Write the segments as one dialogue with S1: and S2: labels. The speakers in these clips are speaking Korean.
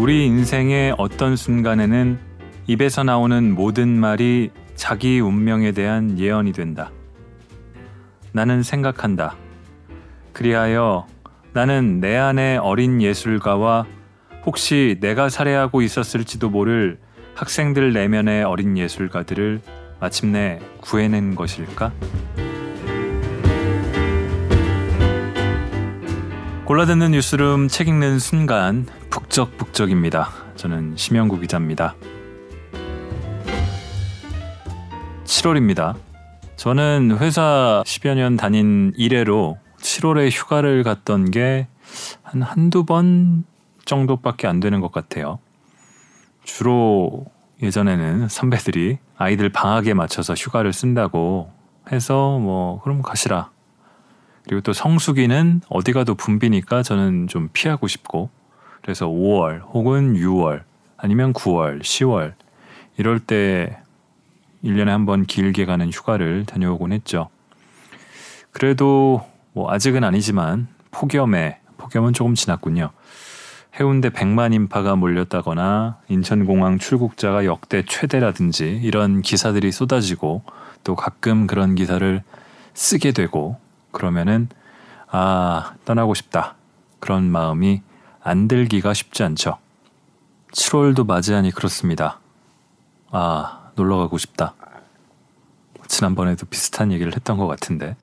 S1: 우리 인생의 어떤 순간에는 입에서 나오는 모든 말이 자기 운명에 대한 예언이 된다. 나는 생각한다. 그리하여 나는 내 안의 어린 예술가와 혹시 내가 살해하고 있었을지도 모를 학생들 내면의 어린 예술가들을 마침내 구해낸 것일까? 골라듣는 뉴스룸 책 읽는 순간 북적북적입니다. 저는 심영구 기자입니다. 7월입니다. 저는 회사 10여 년 다닌 이래로 7월에 휴가를 갔던 게 한 한두 번 정도밖에 안 되는 것 같아요. 주로 예전에는 선배들이 아이들 방학에 맞춰서 휴가를 쓴다고 해서 뭐 그럼 가시라. 그리고 또 성수기는 어디 가도 붐비니까 저는 좀 피하고 싶고 그래서 5월 혹은 6월 아니면 9월, 10월 이럴 때 1년에 한 번 길게 가는 휴가를 다녀오곤 했죠. 그래도 뭐 아직은 아니지만 폭염에 폭염은 조금 지났군요. 해운대 100만 인파가 몰렸다거나 인천공항 출국자가 역대 최대라든지 이런 기사들이 쏟아지고 또 가끔 그런 기사를 쓰게 되고 그러면은 아 떠나고 싶다 그런 마음이 안 들기가 쉽지 않죠. 7월도 맞이하니 그렇습니다. 아 놀러 가고 싶다. 지난번에도 비슷한 얘기를 했던 것 같은데.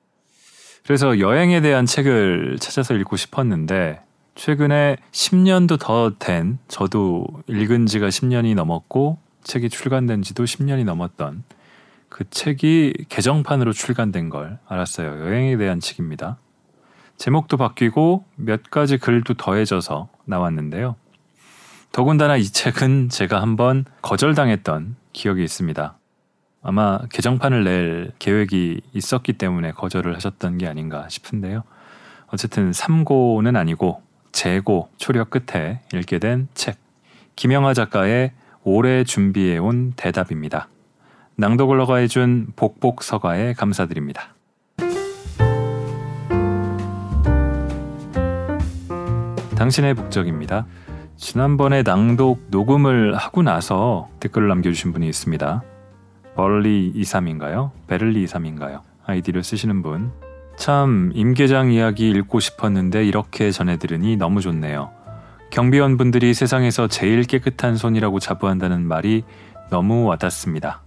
S1: 그래서 여행에 대한 책을 찾아서 읽고 싶었는데 최근에 10년도 더 된 저도 읽은 지가 10년이 넘었고 책이 출간된 지도 10년이 넘었던 그 책이 개정판으로 출간된 걸 알았어요. 여행에 대한 책입니다. 제목도 바뀌고 몇 가지 글도 더해져서 나왔는데요. 더군다나 이 책은 제가 한번 거절당했던 기억이 있습니다. 아마 개정판을 낼 계획이 있었기 때문에 거절을 하셨던 게 아닌가 싶은데요. 어쨌든 3고는 아니고 재고 초력 끝에 읽게 된 책. 김영하 작가의 오래 준비해온 대답입니다. 낭독을 허가해준 복복서가에 감사드립니다. 당신의 북적입니다. 지난번에 낭독 녹음을 하고 나서 댓글을 남겨주신 분이 있습니다. 벌리 23인가요? 베를리 23인가요? 아이디를 쓰시는 분. 참, 임계장 이야기 읽고 싶었는데 이렇게 전해들으니 너무 좋네요. 경비원 분들이 세상에서 제일 깨끗한 손이라고 자부한다는 말이 너무 와닿습니다.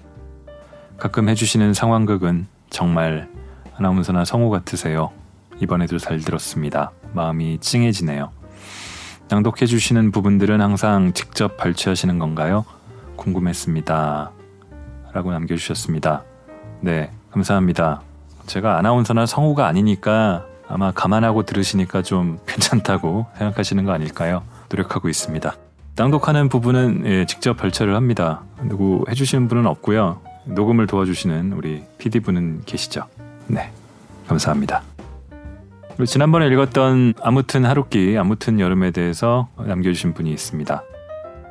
S1: 가끔 해주시는 상황극은 정말 아나운서나 성우 같으세요. 이번에도 잘 들었습니다. 마음이 찡해지네요. 낭독해 주시는 부분들은 항상 직접 발췌하시는 건가요? 궁금했습니다. 라고 남겨주셨습니다. 네, 감사합니다. 제가 아나운서나 성우가 아니니까 아마 감안하고 들으시니까 좀 괜찮다고 생각하시는 거 아닐까요? 노력하고 있습니다. 낭독하는 부분은 예, 직접 발췌를 합니다. 누구 해주시는 분은 없고요. 녹음을 도와주시는 우리 PD분은 계시죠? 네, 감사합니다. 지난번에 읽었던 아무튼 하루끼, 아무튼 여름에 대해서 남겨주신 분이 있습니다.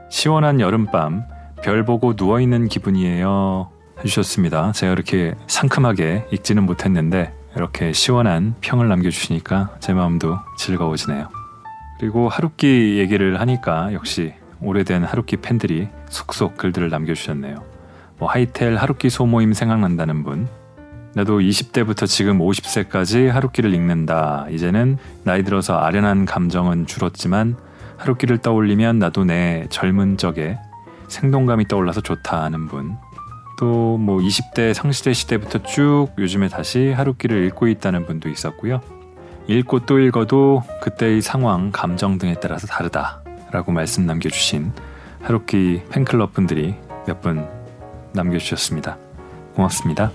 S1: 시원한 여름밤, 별 보고 누워있는 기분이에요. 해주셨습니다. 제가 이렇게 상큼하게 읽지는 못했는데, 이렇게 시원한 평을 남겨주시니까 제 마음도 즐거워지네요. 그리고 하루끼 얘기를 하니까 역시 오래된 하루끼 팬들이 속속 글들을 남겨주셨네요. 뭐 하이텔 하루끼 소모임 생각난다는 분, 나도 20대부터 지금 50세까지 하루키를 읽는다. 이제는 나이 들어서 아련한 감정은 줄었지만 하루키를 떠올리면 나도 내 젊은 적에 생동감이 떠올라서 좋다 하는 분. 또 뭐 20대 상시대 시대부터 쭉 요즘에 다시 하루키를 읽고 있다는 분도 있었고요. 읽고 또 읽어도 그때의 상황, 감정 등에 따라서 다르다. 라고 말씀 남겨주신 하루키 팬클럽 분들이 몇분 남겨주셨습니다. 고맙습니다.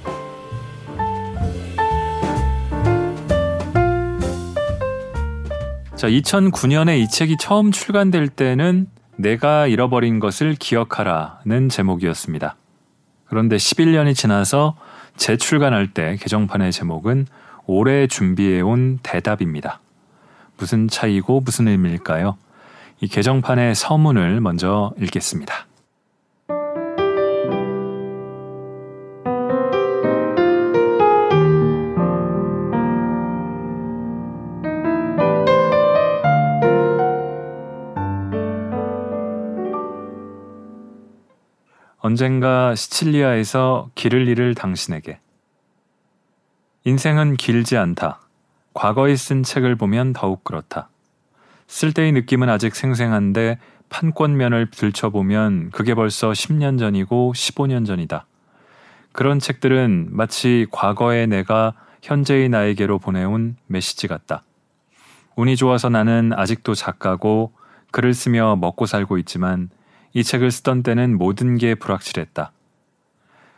S1: 자, 2009년에 이 책이 처음 출간될 때는 내가 잃어버린 것을 기억하라는 제목이었습니다. 그런데 11년이 지나서 재출간할 때 개정판의 제목은 오래 준비해온 대답입니다. 무슨 차이고 무슨 의미일까요? 이 개정판의 서문을 먼저 읽겠습니다. 언젠가 시칠리아에서 길을 잃을 당신에게. 인생은 길지 않다. 과거에 쓴 책을 보면 더욱 그렇다. 쓸 때의 느낌은 아직 생생한데 판권면을 들춰보면 그게 벌써 10년 전이고 15년 전이다. 그런 책들은 마치 과거의 내가 현재의 나에게로 보내온 메시지 같다. 운이 좋아서 나는 아직도 작가고 글을 쓰며 먹고 살고 있지만 이 책을 쓰던 때는 모든 게 불확실했다.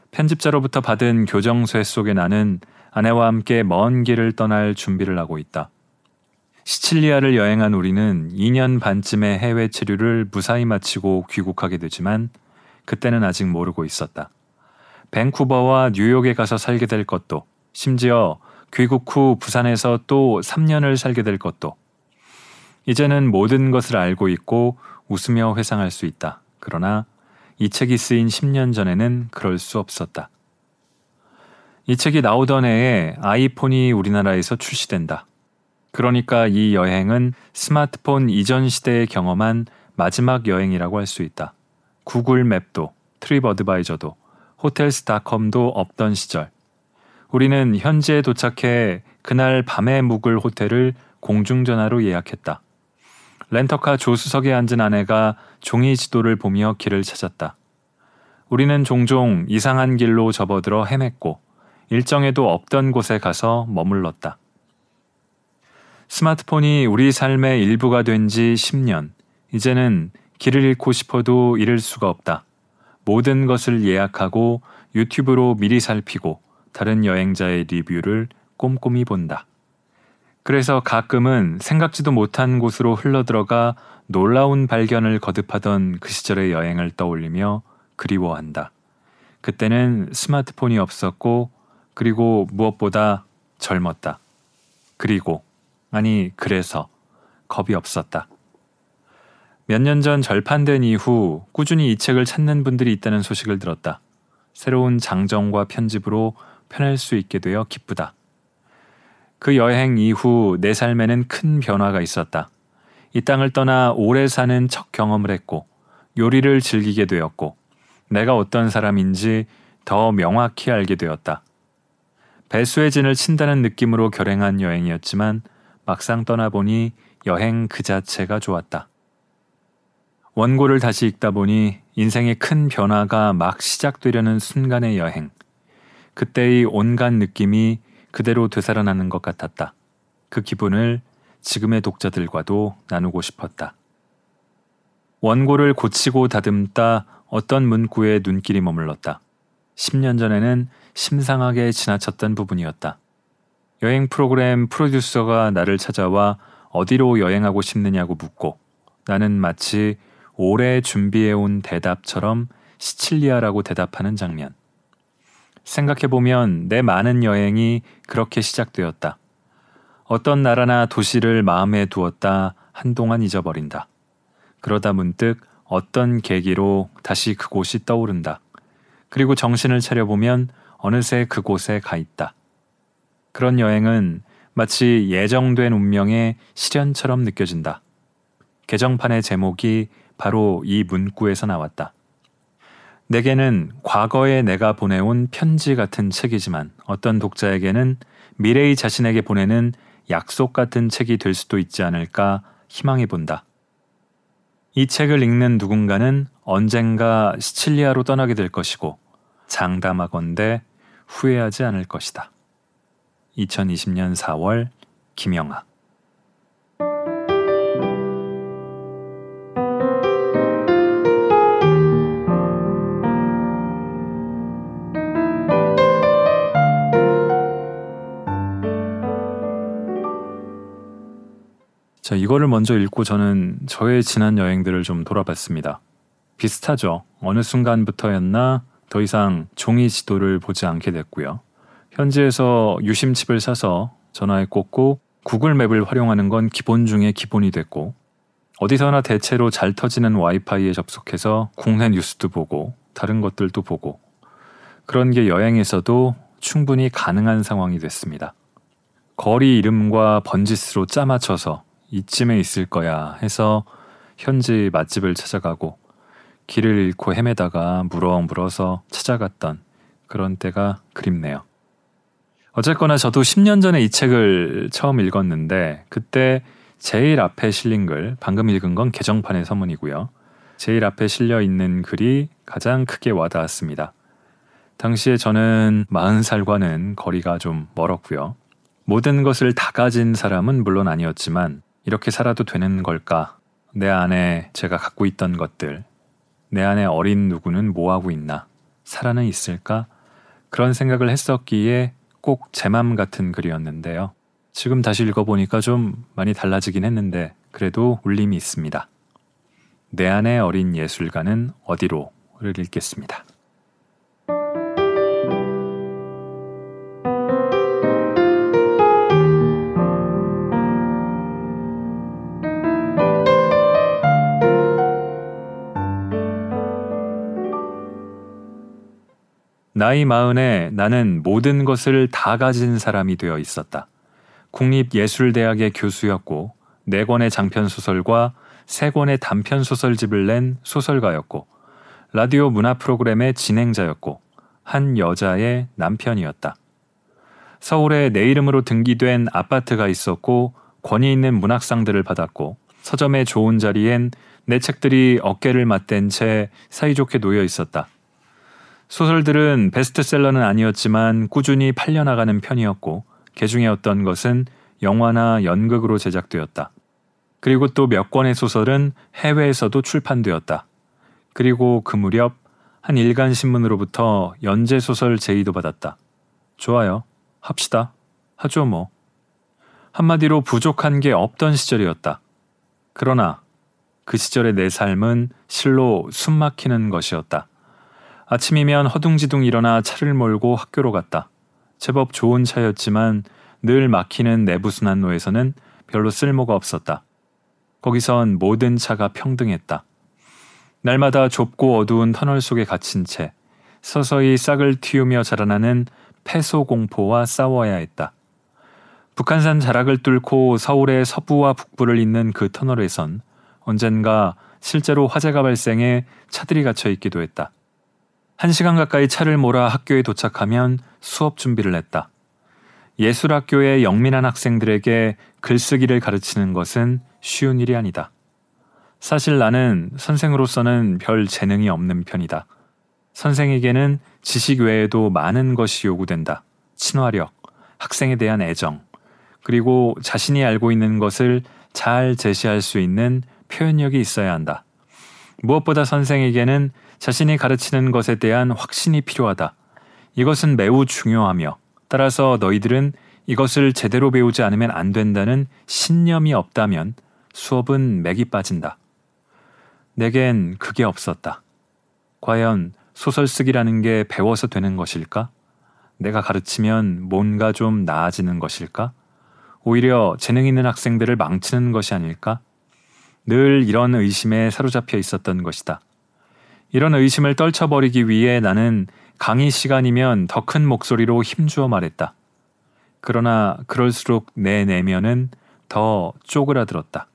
S1: 편집자로부터 받은 교정쇠 속에 나는 아내와 함께 먼 길을 떠날 준비를 하고 있다. 시칠리아를 여행한 우리는 2년 반쯤의 해외 체류를 무사히 마치고 귀국하게 되지만 그때는 아직 모르고 있었다. 밴쿠버와 뉴욕에 가서 살게 될 것도, 심지어 귀국 후 부산에서 또 3년을 살게 될 것도, 이제는 모든 것을 알고 있고 웃으며 회상할 수 있다. 그러나 이 책이 쓰인 10년 전에는 그럴 수 없었다. 이 책이 나오던 해에 아이폰이 우리나라에서 출시된다. 그러니까 이 여행은 스마트폰 이전 시대에 경험한 마지막 여행이라고 할 수 있다. 구글 맵도, 트립 어드바이저도, 호텔스닷컴도 없던 시절. 우리는 현지에 도착해 그날 밤에 묵을 호텔을 공중전화로 예약했다. 렌터카 조수석에 앉은 아내가 종이 지도를 보며 길을 찾았다. 우리는 종종 이상한 길로 접어들어 헤맸고 일정에도 없던 곳에 가서 머물렀다. 스마트폰이 우리 삶의 일부가 된 지 10년. 이제는 길을 잃고 싶어도 잃을 수가 없다. 모든 것을 예약하고 유튜브로 미리 살피고 다른 여행자의 리뷰를 꼼꼼히 본다. 그래서 가끔은 생각지도 못한 곳으로 흘러들어가 놀라운 발견을 거듭하던 그 시절의 여행을 떠올리며 그리워한다. 그때는 스마트폰이 없었고 그리고 무엇보다 젊었다. 그리고, 아니, 그래서 겁이 없었다. 몇 년 전 절판된 이후 꾸준히 이 책을 찾는 분들이 있다는 소식을 들었다. 새로운 장정과 편집으로 편할 수 있게 되어 기쁘다. 그 여행 이후 내 삶에는 큰 변화가 있었다. 이 땅을 떠나 오래 사는 첫 경험을 했고, 요리를 즐기게 되었고, 내가 어떤 사람인지 더 명확히 알게 되었다. 배수의 진을 친다는 느낌으로 결행한 여행이었지만 막상 떠나보니 여행 그 자체가 좋았다. 원고를 다시 읽다 보니 인생의 큰 변화가 막 시작되려는 순간의 여행. 그때의 온갖 느낌이 그대로 되살아나는 것 같았다. 그 기분을 지금의 독자들과도 나누고 싶었다. 원고를 고치고 다듬다 어떤 문구에 눈길이 머물렀다. 10년 전에는 심상하게 지나쳤던 부분이었다. 여행 프로그램 프로듀서가 나를 찾아와 어디로 여행하고 싶느냐고 묻고 나는 마치 오래 준비해온 대답처럼 시칠리아라고 대답하는 장면. 생각해보면 내 많은 여행이 그렇게 시작되었다. 어떤 나라나 도시를 마음에 두었다 한동안 잊어버린다. 그러다 문득 어떤 계기로 다시 그곳이 떠오른다. 그리고 정신을 차려보면 어느새 그곳에 가 있다. 그런 여행은 마치 예정된 운명의 실현처럼 느껴진다. 개정판의 제목이 바로 이 문구에서 나왔다. 내게는 과거에 내가 보내온 편지 같은 책이지만 어떤 독자에게는 미래의 자신에게 보내는 약속 같은 책이 될 수도 있지 않을까 희망해 본다. 이 책을 읽는 누군가는 언젠가 시칠리아로 떠나게 될 것이고 장담하건대 후회하지 않을 것이다. 2020년 4월 김영아 자, 이거를 먼저 읽고 저는 저의 지난 여행들을 좀 돌아봤습니다. 비슷하죠. 어느 순간부터였나 더 이상 종이 지도를 보지 않게 됐고요. 현지에서 유심칩을 사서 전화에 꽂고 구글 맵을 활용하는 건 기본 중에 기본이 됐고 어디서나 대체로 잘 터지는 와이파이에 접속해서 국내 뉴스도 보고 다른 것들도 보고 그런 게 여행에서도 충분히 가능한 상황이 됐습니다. 거리 이름과 번지수로 짜맞춰서 이쯤에 있을 거야 해서 현지 맛집을 찾아가고 길을 잃고 헤매다가 무럭무러서 찾아갔던 그런 때가 그립네요. 어쨌거나 저도 10년 전에 이 책을 처음 읽었는데 그때 제일 앞에 실린 글, 방금 읽은 건 개정판의 서문이고요. 제일 앞에 실려 있는 글이 가장 크게 와닿았습니다. 당시에 저는 40살과는 거리가 좀 멀었고요. 모든 것을 다 가진 사람은 물론 아니었지만 이렇게 살아도 되는 걸까? 내 안에 제가 갖고 있던 것들, 내 안에 어린 누구는 뭐하고 있나? 살아는 있을까? 그런 생각을 했었기에 꼭 제 맘 같은 글이었는데요. 지금 다시 읽어보니까 좀 많이 달라지긴 했는데 그래도 울림이 있습니다. 내 안의 어린 예술가는 어디로를 읽겠습니다. 나이 마흔에 나는 모든 것을 다 가진 사람이 되어 있었다. 국립예술대학의 교수였고 네 권의 장편 소설과 세 권의 단편 소설집을 낸 소설가였고 라디오 문화 프로그램의 진행자였고 한 여자의 남편이었다. 서울에 내 이름으로 등기된 아파트가 있었고 권위 있는 문학상들을 받았고 서점의 좋은 자리엔 내 책들이 어깨를 맞댄 채 사이좋게 놓여 있었다. 소설들은 베스트셀러는 아니었지만 꾸준히 팔려나가는 편이었고 개 중에 어떤 것은 영화나 연극으로 제작되었다. 그리고 또 몇 권의 소설은 해외에서도 출판되었다. 그리고 그 무렵 한 일간 신문으로부터 연재 소설 제의도 받았다. 좋아요. 합시다. 하죠 뭐. 한마디로 부족한 게 없던 시절이었다. 그러나 그 시절의 내 삶은 실로 숨막히는 것이었다. 아침이면 허둥지둥 일어나 차를 몰고 학교로 갔다. 제법 좋은 차였지만 늘 막히는 내부순환로에서는 별로 쓸모가 없었다. 거기선 모든 차가 평등했다. 날마다 좁고 어두운 터널 속에 갇힌 채 서서히 싹을 틔우며 자라나는 폐소 공포와 싸워야 했다. 북한산 자락을 뚫고 서울의 서부와 북부를 잇는 그 터널에선 언젠가 실제로 화재가 발생해 차들이 갇혀 있기도 했다. 한 시간 가까이 차를 몰아 학교에 도착하면 수업 준비를 했다. 예술학교의 영민한 학생들에게 글쓰기를 가르치는 것은 쉬운 일이 아니다. 사실 나는 선생으로서는 별 재능이 없는 편이다. 선생에게는 지식 외에도 많은 것이 요구된다. 친화력, 학생에 대한 애정, 그리고 자신이 알고 있는 것을 잘 제시할 수 있는 표현력이 있어야 한다. 무엇보다 선생에게는 자신이 가르치는 것에 대한 확신이 필요하다. 이것은 매우 중요하며 따라서 너희들은 이것을 제대로 배우지 않으면 안 된다는 신념이 없다면 수업은 맥이 빠진다. 내겐 그게 없었다. 과연 소설 쓰기라는 게 배워서 되는 것일까? 내가 가르치면 뭔가 좀 나아지는 것일까? 오히려 재능 있는 학생들을 망치는 것이 아닐까? 늘 이런 의심에 사로잡혀 있었던 것이다. 이런 의심을 떨쳐버리기 위해 나는 강의 시간이면 더 큰 목소리로 힘주어 말했다. 그러나 그럴수록 내 내면은 더 쪼그라들었다.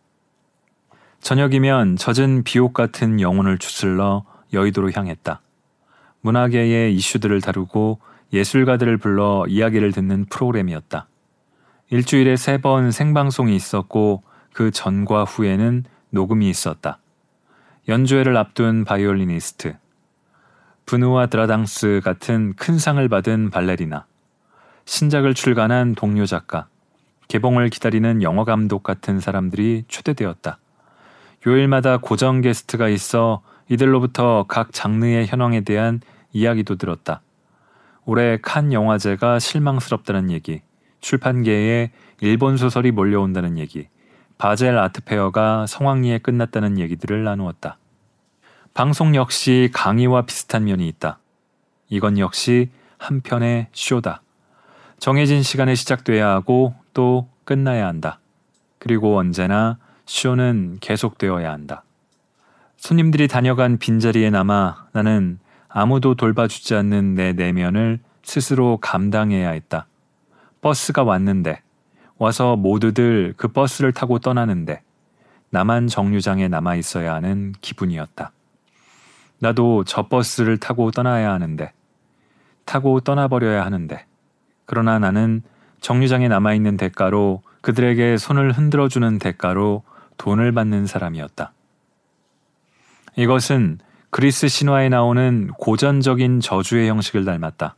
S1: 저녁이면 젖은 비옷 같은 영혼을 추슬러 여의도로 향했다. 문화계의 이슈들을 다루고 예술가들을 불러 이야기를 듣는 프로그램이었다. 일주일에 세 번 생방송이 있었고 그 전과 후에는 녹음이 있었다. 연주회를 앞둔 바이올리니스트, 브누와 드라당스 같은 큰 상을 받은 발레리나, 신작을 출간한 동료 작가, 개봉을 기다리는 영화 감독 같은 사람들이 초대되었다. 요일마다 고정 게스트가 있어 이들로부터 각 장르의 현황에 대한 이야기도 들었다. 올해 칸 영화제가 실망스럽다는 얘기, 출판계에 일본 소설이 몰려온다는 얘기, 바젤 아트페어가 성황리에 끝났다는 얘기들을 나누었다. 방송 역시 강의와 비슷한 면이 있다. 이건 역시 한편의 쇼다. 정해진 시간에 시작돼야 하고 또 끝나야 한다. 그리고 언제나 쇼는 계속되어야 한다. 손님들이 다녀간 빈자리에 남아 나는 아무도 돌봐주지 않는 내 내면을 스스로 감당해야 했다. 버스가 왔는데 와서 모두들 그 버스를 타고 떠나는데 나만 정류장에 남아 있어야 하는 기분이었다. 나도 저 버스를 타고 떠나야 하는데, 타고 떠나버려야 하는데, 그러나 나는 정류장에 남아있는 대가로 그들에게 손을 흔들어주는 대가로 돈을 받는 사람이었다. 이것은 그리스 신화에 나오는 고전적인 저주의 형식을 닮았다.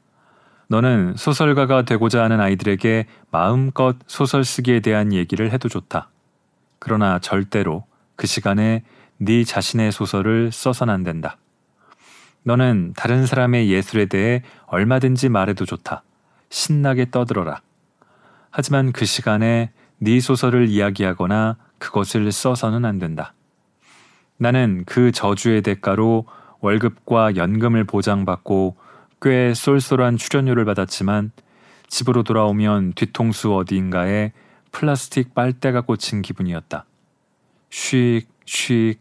S1: 너는 소설가가 되고자 하는 아이들에게 마음껏 소설 쓰기에 대한 얘기를 해도 좋다. 그러나 절대로 그 시간에 네 자신의 소설을 써선 안 된다. 너는 다른 사람의 예술에 대해 얼마든지 말해도 좋다. 신나게 떠들어라. 하지만 그 시간에 네 소설을 이야기하거나 그것을 써서는 안 된다. 나는 그 저주의 대가로 월급과 연금을 보장받고 꽤 쏠쏠한 출연료를 받았지만 집으로 돌아오면 뒤통수 어디인가에 플라스틱 빨대가 꽂힌 기분이었다. 쉬익, 쉬익,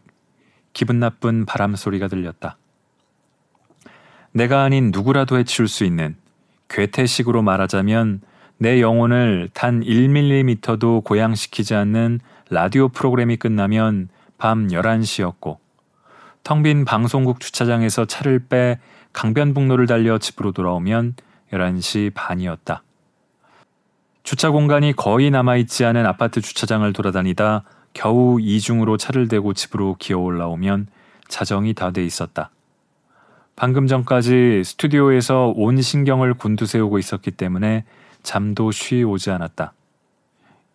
S1: 기분 나쁜 바람 소리가 들렸다. 내가 아닌 누구라도 해치울 수 있는 괴테식으로 말하자면 내 영혼을 단 1mm도 고양시키지 않는 라디오 프로그램이 끝나면 밤 11시였고 텅 빈 방송국 주차장에서 차를 빼 강변북로를 달려 집으로 돌아오면 11시 반이었다. 주차 공간이 거의 남아있지 않은 아파트 주차장을 돌아다니다 겨우 이중으로 차를 대고 집으로 기어 올라오면 자정이 다 돼 있었다. 방금 전까지 스튜디오에서 온 신경을 곤두세우고 있었기 때문에 잠도 쉬 오지 않았다.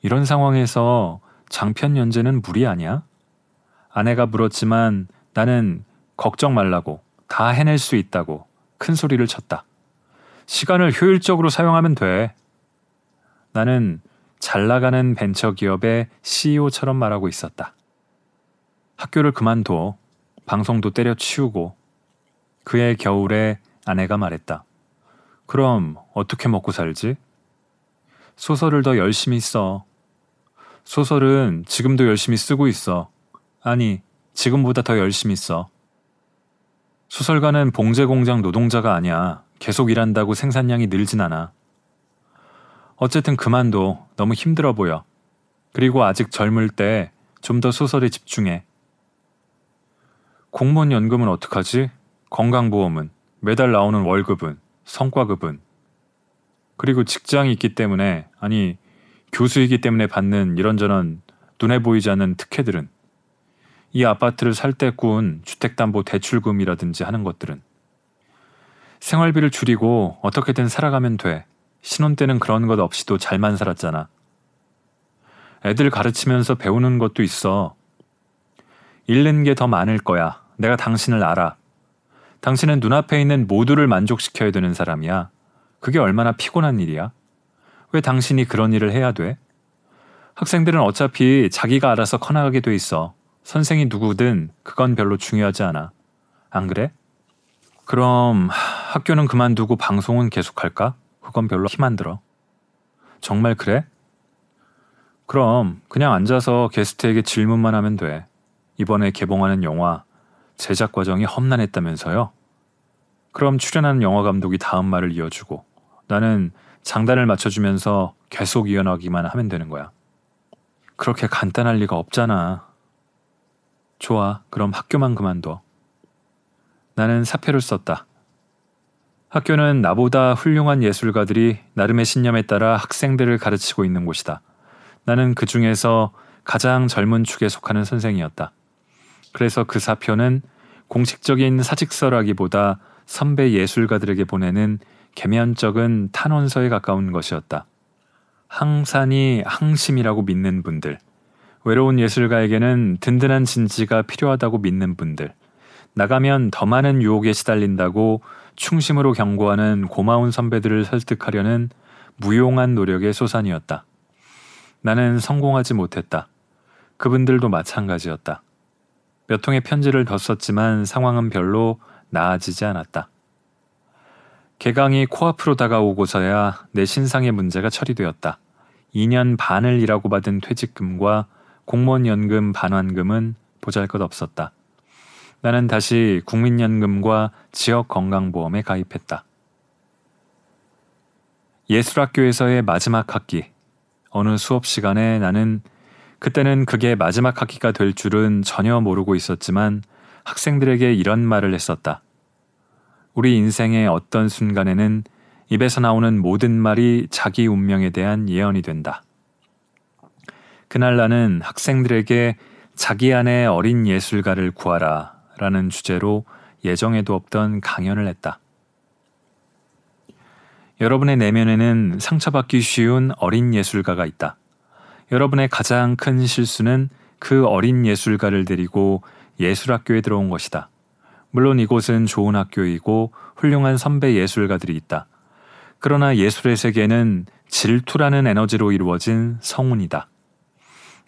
S1: 이런 상황에서 장편 연재는 무리 아니야? 아내가 물었지만 나는 걱정 말라고 다 해낼 수 있다고 큰 소리를 쳤다. 시간을 효율적으로 사용하면 돼. 나는 잘 나가는 벤처 기업의 CEO처럼 말하고 있었다. 학교를 그만둬 방송도 때려치우고 그의 겨울에 아내가 말했다. 그럼 어떻게 먹고 살지? 소설을 더 열심히 써. 소설은 지금도 열심히 쓰고 있어. 아니, 지금보다 더 열심히 써. 소설가는 봉제 공장 노동자가 아니야. 계속 일한다고 생산량이 늘진 않아. 어쨌든 그만둬. 너무 힘들어 보여. 그리고 아직 젊을 때 좀 더 소설에 집중해. 공무원 연금은 어떡하지? 건강보험은? 매달 나오는 월급은? 성과급은? 그리고 직장이 있기 때문에, 아니, 교수이기 때문에 받는 이런저런 눈에 보이지 않는 특혜들은? 이 아파트를 살때꾼 주택담보 대출금이라든지 하는 것들은 생활비를 줄이고 어떻게든 살아가면 돼. 신혼 때는 그런 것 없이도 잘만 살았잖아. 애들 가르치면서 배우는 것도 있어. 잃는 게 더 많을 거야. 내가 당신을 알아. 당신은 눈앞에 있는 모두를 만족시켜야 되는 사람이야. 그게 얼마나 피곤한 일이야? 왜 당신이 그런 일을 해야 돼? 학생들은 어차피 자기가 알아서 커나가게 돼 있어. 선생이 누구든 그건 별로 중요하지 않아. 안 그래? 그럼 학교는 그만두고 방송은 계속할까? 그건 별로 힘 안 들어. 정말 그래? 그럼 그냥 앉아서 게스트에게 질문만 하면 돼. 이번에 개봉하는 영화 제작 과정이 험난했다면서요? 그럼 출연하는 영화 감독이 다음 말을 이어주고 나는 장단을 맞춰주면서 계속 이어나기만 하면 되는 거야. 그렇게 간단할 리가 없잖아. 좋아, 그럼 학교만 그만둬. 나는 사표를 썼다. 학교는 나보다 훌륭한 예술가들이 나름의 신념에 따라 학생들을 가르치고 있는 곳이다. 나는 그 중에서 가장 젊은 축에 속하는 선생이었다. 그래서 그 사표는 공식적인 사직서라기보다 선배 예술가들에게 보내는 개면적은 탄원서에 가까운 것이었다. 항산이 항심이라고 믿는 분들, 외로운 예술가에게는 든든한 진지가 필요하다고 믿는 분들, 나가면 더 많은 유혹에 시달린다고 충심으로 경고하는 고마운 선배들을 설득하려는 무용한 노력의 소산이었다. 나는 성공하지 못했다. 그분들도 마찬가지였다. 몇 통의 편지를 더 썼지만 상황은 별로 나아지지 않았다. 개강이 코앞으로 다가오고서야 내 신상의 문제가 처리되었다. 2년 반을 일하고 받은 퇴직금과 공무원 연금 반환금은 보잘 것 없었다. 나는 다시 국민연금과 지역 건강보험에 가입했다. 예술학교에서의 마지막 학기. 어느 수업 시간에 나는 그때는 그게 마지막 학기가 될 줄은 전혀 모르고 있었지만 학생들에게 이런 말을 했었다. 우리 인생의 어떤 순간에는 입에서 나오는 모든 말이 자기 운명에 대한 예언이 된다. 그날 나는 학생들에게 자기 안에 어린 예술가를 구하라 라는 주제로 예정에도 없던 강연을 했다. 여러분의 내면에는 상처받기 쉬운 어린 예술가가 있다. 여러분의 가장 큰 실수는 그 어린 예술가를 데리고 예술학교에 들어온 것이다. 물론 이곳은 좋은 학교이고 훌륭한 선배 예술가들이 있다. 그러나 예술의 세계는 질투라는 에너지로 이루어진 성운이다.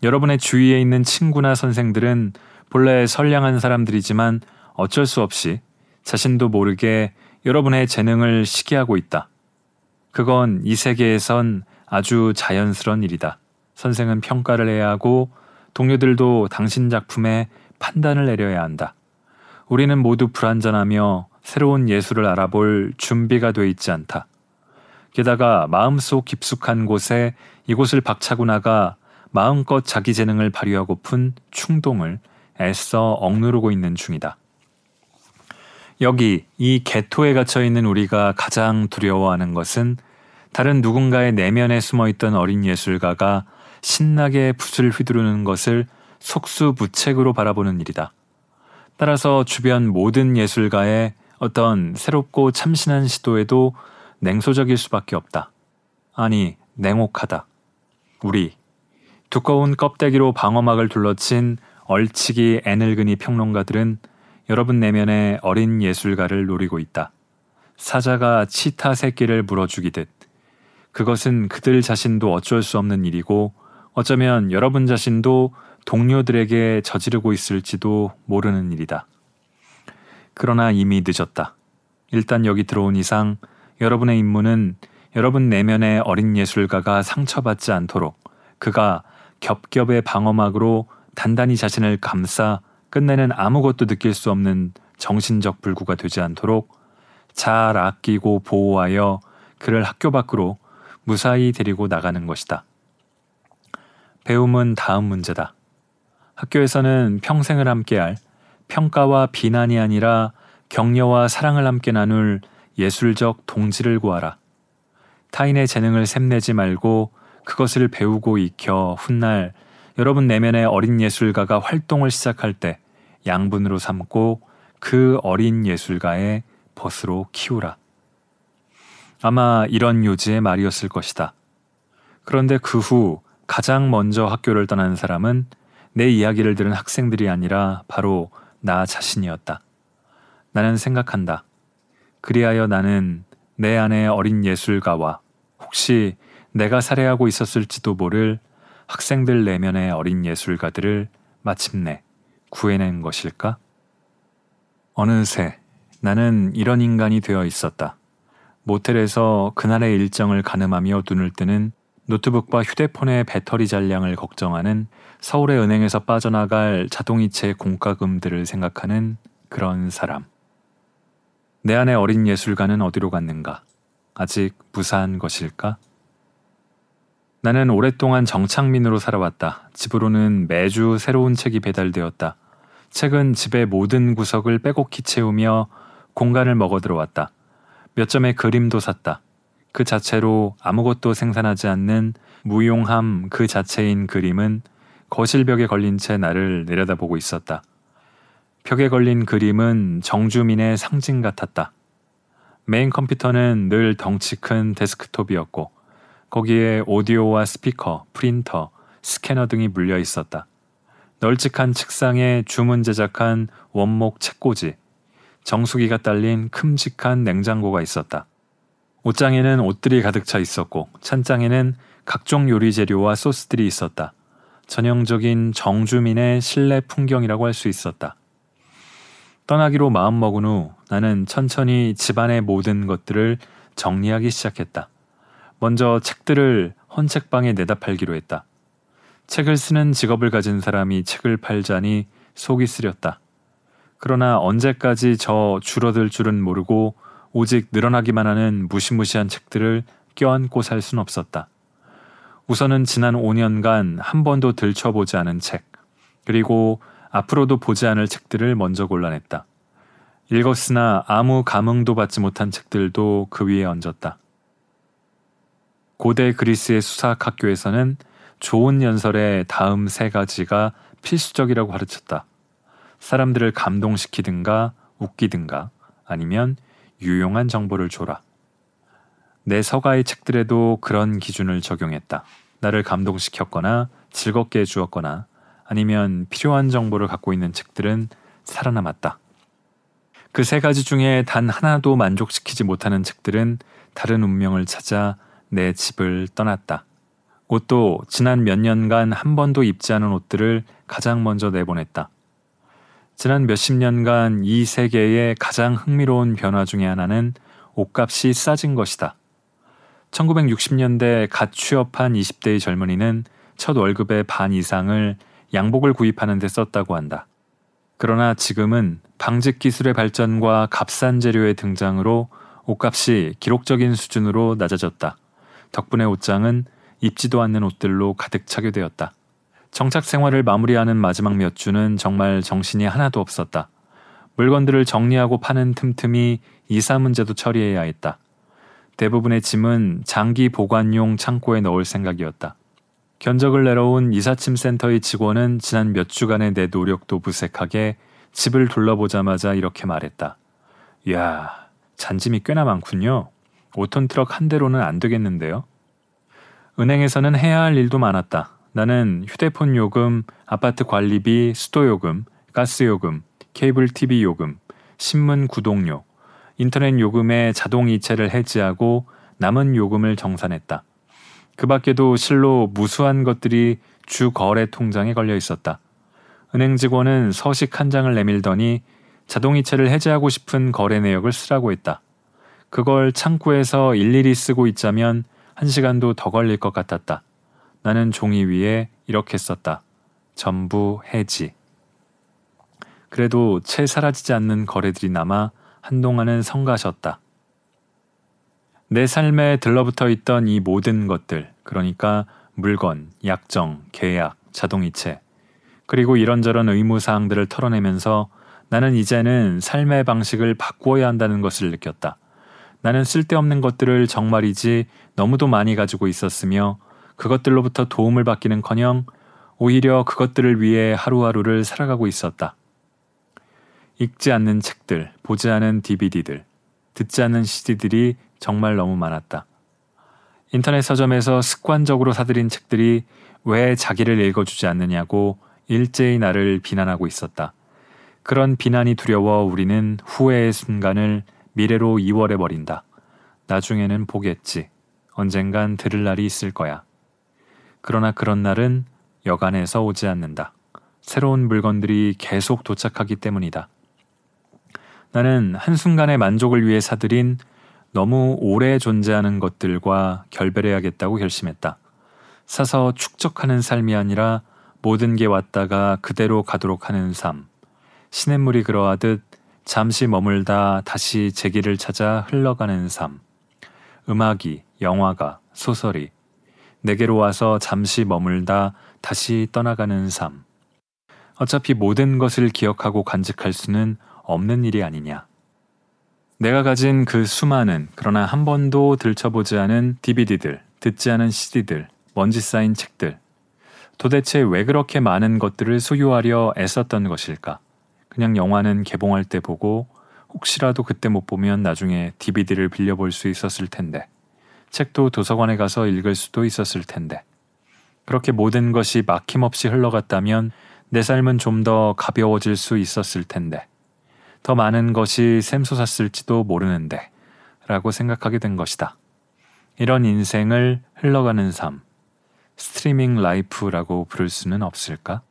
S1: 여러분의 주위에 있는 친구나 선생들은 본래 선량한 사람들이지만 어쩔 수 없이 자신도 모르게 여러분의 재능을 시기하고 있다. 그건 이 세계에선 아주 자연스러운 일이다. 선생은 평가를 해야 하고 동료들도 당신 작품에 판단을 내려야 한다. 우리는 모두 불완전하며 새로운 예술을 알아볼 준비가 돼 있지 않다. 게다가 마음속 깊숙한 곳에 이곳을 박차고 나가 마음껏 자기 재능을 발휘하고픈 충동을 애써 억누르고 있는 중이다. 여기 이 개토에 갇혀 있는 우리가 가장 두려워하는 것은 다른 누군가의 내면에 숨어 있던 어린 예술가가 신나게 붓을 휘두르는 것을 속수무책으로 바라보는 일이다. 따라서 주변 모든 예술가의 어떤 새롭고 참신한 시도에도 냉소적일 수밖에 없다. 아니, 냉혹하다. 우리, 두꺼운 껍데기로 방어막을 둘러친 얼치기 애늙은이 평론가들은 여러분 내면의 어린 예술가를 노리고 있다. 사자가 치타 새끼를 물어주기듯 그것은 그들 자신도 어쩔 수 없는 일이고 어쩌면 여러분 자신도 동료들에게 저지르고 있을지도 모르는 일이다. 그러나 이미 늦었다. 일단 여기 들어온 이상 여러분의 임무는 여러분 내면의 어린 예술가가 상처받지 않도록 그가 겹겹의 방어막으로 단단히 자신을 감싸 끝내는 아무것도 느낄 수 없는 정신적 불구가 되지 않도록 잘 아끼고 보호하여 그를 학교 밖으로 무사히 데리고 나가는 것이다. 배움은 다음 문제다. 학교에서는 평생을 함께할 평가와 비난이 아니라 격려와 사랑을 함께 나눌 예술적 동지를 구하라. 타인의 재능을 샘내지 말고 그것을 배우고 익혀 훗날 여러분 내면의 어린 예술가가 활동을 시작할 때 양분으로 삼고 그 어린 예술가의 벗으로 키우라. 아마 이런 요지의 말이었을 것이다. 그런데 그 후 가장 먼저 학교를 떠난 사람은 내 이야기를 들은 학생들이 아니라 바로 나 자신이었다. 나는 생각한다. 그리하여 나는 내 안의 어린 예술가와 혹시 내가 살해하고 있었을지도 모를 학생들 내면의 어린 예술가들을 마침내 구해낸 것일까? 어느새 나는 이런 인간이 되어 있었다. 모텔에서 그날의 일정을 가늠하며 눈을 뜨는 노트북과 휴대폰의 배터리 잔량을 걱정하는 서울의 은행에서 빠져나갈 자동이체 공과금들을 생각하는 그런 사람. 내 안의 어린 예술가는 어디로 갔는가? 아직 무사한 것일까? 나는 오랫동안 정착민으로 살아왔다. 집으로는 매주 새로운 책이 배달되었다. 책은 집의 모든 구석을 빼곡히 채우며 공간을 먹어 들어왔다. 몇 점의 그림도 샀다. 그 자체로 아무것도 생산하지 않는 무용함 그 자체인 그림은 거실벽에 걸린 채 나를 내려다보고 있었다. 벽에 걸린 그림은 정주민의 상징 같았다. 메인 컴퓨터는 늘 덩치 큰 데스크톱이었고 거기에 오디오와 스피커, 프린터, 스캐너 등이 물려 있었다. 널찍한 책상에 주문 제작한 원목 책꽂이, 정수기가 딸린 큼직한 냉장고가 있었다. 옷장에는 옷들이 가득 차 있었고 찬장에는 각종 요리 재료와 소스들이 있었다. 전형적인 정주민의 실내 풍경이라고 할 수 있었다. 떠나기로 마음먹은 후 나는 천천히 집안의 모든 것들을 정리하기 시작했다. 먼저 책들을 헌책방에 내다 팔기로 했다. 책을 쓰는 직업을 가진 사람이 책을 팔자니 속이 쓰렸다. 그러나 언제까지 저 줄어들 줄은 모르고 오직 늘어나기만 하는 무시무시한 책들을 껴안고 살 순 없었다. 우선은 지난 5년간 한 번도 들춰보지 않은 책, 그리고 앞으로도 보지 않을 책들을 먼저 골라냈다. 읽었으나 아무 감흥도 받지 못한 책들도 그 위에 얹었다. 고대 그리스의 수사학 학교에서는 좋은 연설의 다음 세 가지가 필수적이라고 가르쳤다. 사람들을 감동시키든가 웃기든가 아니면 유용한 정보를 줘라. 내 서가의 책들에도 그런 기준을 적용했다. 나를 감동시켰거나 즐겁게 해주었거나 아니면 필요한 정보를 갖고 있는 책들은 살아남았다. 그 세 가지 중에 단 하나도 만족시키지 못하는 책들은 다른 운명을 찾아 내 집을 떠났다. 옷도 지난 몇 년간 한 번도 입지 않은 옷들을 가장 먼저 내보냈다. 지난 몇십 년간 이 세계의 가장 흥미로운 변화 중의 하나는 옷값이 싸진 것이다. 1960년대 갓 취업한 20대의 젊은이는 첫 월급의 반 이상을 양복을 구입하는 데 썼다고 한다. 그러나 지금은 방직 기술의 발전과 값싼 재료의 등장으로 옷값이 기록적인 수준으로 낮아졌다. 덕분에 옷장은 입지도 않는 옷들로 가득 차게 되었다. 정착 생활을 마무리하는 마지막 몇 주는 정말 정신이 하나도 없었다. 물건들을 정리하고 파는 틈틈이 이사 문제도 처리해야 했다. 대부분의 짐은 장기 보관용 창고에 넣을 생각이었다. 견적을 내려온 이사침 센터의 직원은 지난 몇 주간의 내 노력도 무색하게 집을 둘러보자마자 이렇게 말했다. 이야, 잔짐이 꽤나 많군요. 5톤 트럭 한 대로는 안 되겠는데요? 은행에서는 해야 할 일도 많았다. 나는 휴대폰 요금, 아파트 관리비, 수도 요금, 가스 요금, 케이블 TV 요금, 신문 구독료, 인터넷 요금의 자동 이체를 해지하고 남은 요금을 정산했다. 그 밖에도 실로 무수한 것들이 주 거래 통장에 걸려 있었다. 은행 직원은 서식 한 장을 내밀더니 자동이체를 해제하고 싶은 거래 내역을 쓰라고 했다. 그걸 창구에서 일일이 쓰고 있자면 한 시간도 더 걸릴 것 같았다. 나는 종이 위에 이렇게 썼다. 전부 해지. 그래도 채 사라지지 않는 거래들이 남아 한동안은 성가셨다. 내 삶에 들러붙어 있던 이 모든 것들, 그러니까 물건, 약정, 계약, 자동이체, 그리고 이런저런 의무사항들을 털어내면서 나는 이제는 삶의 방식을 바꾸어야 한다는 것을 느꼈다. 나는 쓸데없는 것들을 정말이지 너무도 많이 가지고 있었으며 그것들로부터 도움을 받기는 커녕 오히려 그것들을 위해 하루하루를 살아가고 있었다. 읽지 않는 책들, 보지 않은 DVD들, 듣지 않는 CD들이 정말 너무 많았다. 인터넷 서점에서 습관적으로 사들인 책들이 왜 자기를 읽어주지 않느냐고 일제히 나를 비난하고 있었다. 그런 비난이 두려워 우리는 후회의 순간을 미래로 이월해 버린다. 나중에는 보겠지. 언젠간 들을 날이 있을 거야. 그러나 그런 날은 여간에서 오지 않는다. 새로운 물건들이 계속 도착하기 때문이다. 나는 한순간의 만족을 위해 사들인 너무 오래 존재하는 것들과 결별해야겠다고 결심했다. 사서 축적하는 삶이 아니라 모든 게 왔다가 그대로 가도록 하는 삶. 시냇물이 그러하듯 잠시 머물다 다시 제기를 찾아 흘러가는 삶. 음악이, 영화가, 소설이 내게로 와서 잠시 머물다 다시 떠나가는 삶. 어차피 모든 것을 기억하고 간직할 수는 없는 일이 아니냐. 내가 가진 그 수많은 그러나 한 번도 들춰보지 않은 DVD들, 듣지 않은 CD들, 먼지 쌓인 책들. 도대체 왜 그렇게 많은 것들을 소유하려 애썼던 것일까? 그냥 영화는 개봉할 때 보고 혹시라도 그때 못 보면 나중에 DVD를 빌려볼 수 있었을 텐데. 책도 도서관에 가서 읽을 수도 있었을 텐데. 그렇게 모든 것이 막힘없이 흘러갔다면 내 삶은 좀 더 가벼워질 수 있었을 텐데. 더 많은 것이 샘솟았을지도 모르는데 라고 생각하게 된 것이다. 이런 인생을 흘러가는 삶, streaming life라고 부를 수는 없을까?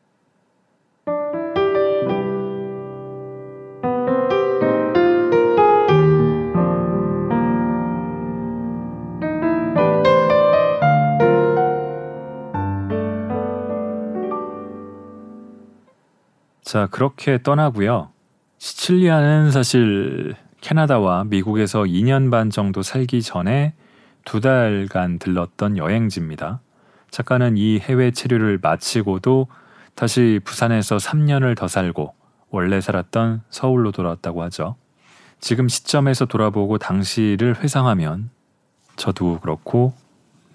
S1: 자, 그렇게 떠나고요. 시칠리아는 사실 캐나다와 미국에서 2년 반 정도 살기 전에 두 달간 들렀던 여행지입니다. 작가는 이 해외 체류를 마치고도 다시 부산에서 3년을 더 살고 원래 살았던 서울로 돌아왔다고 하죠. 지금 시점에서 돌아보고 당시를 회상하면 저도 그렇고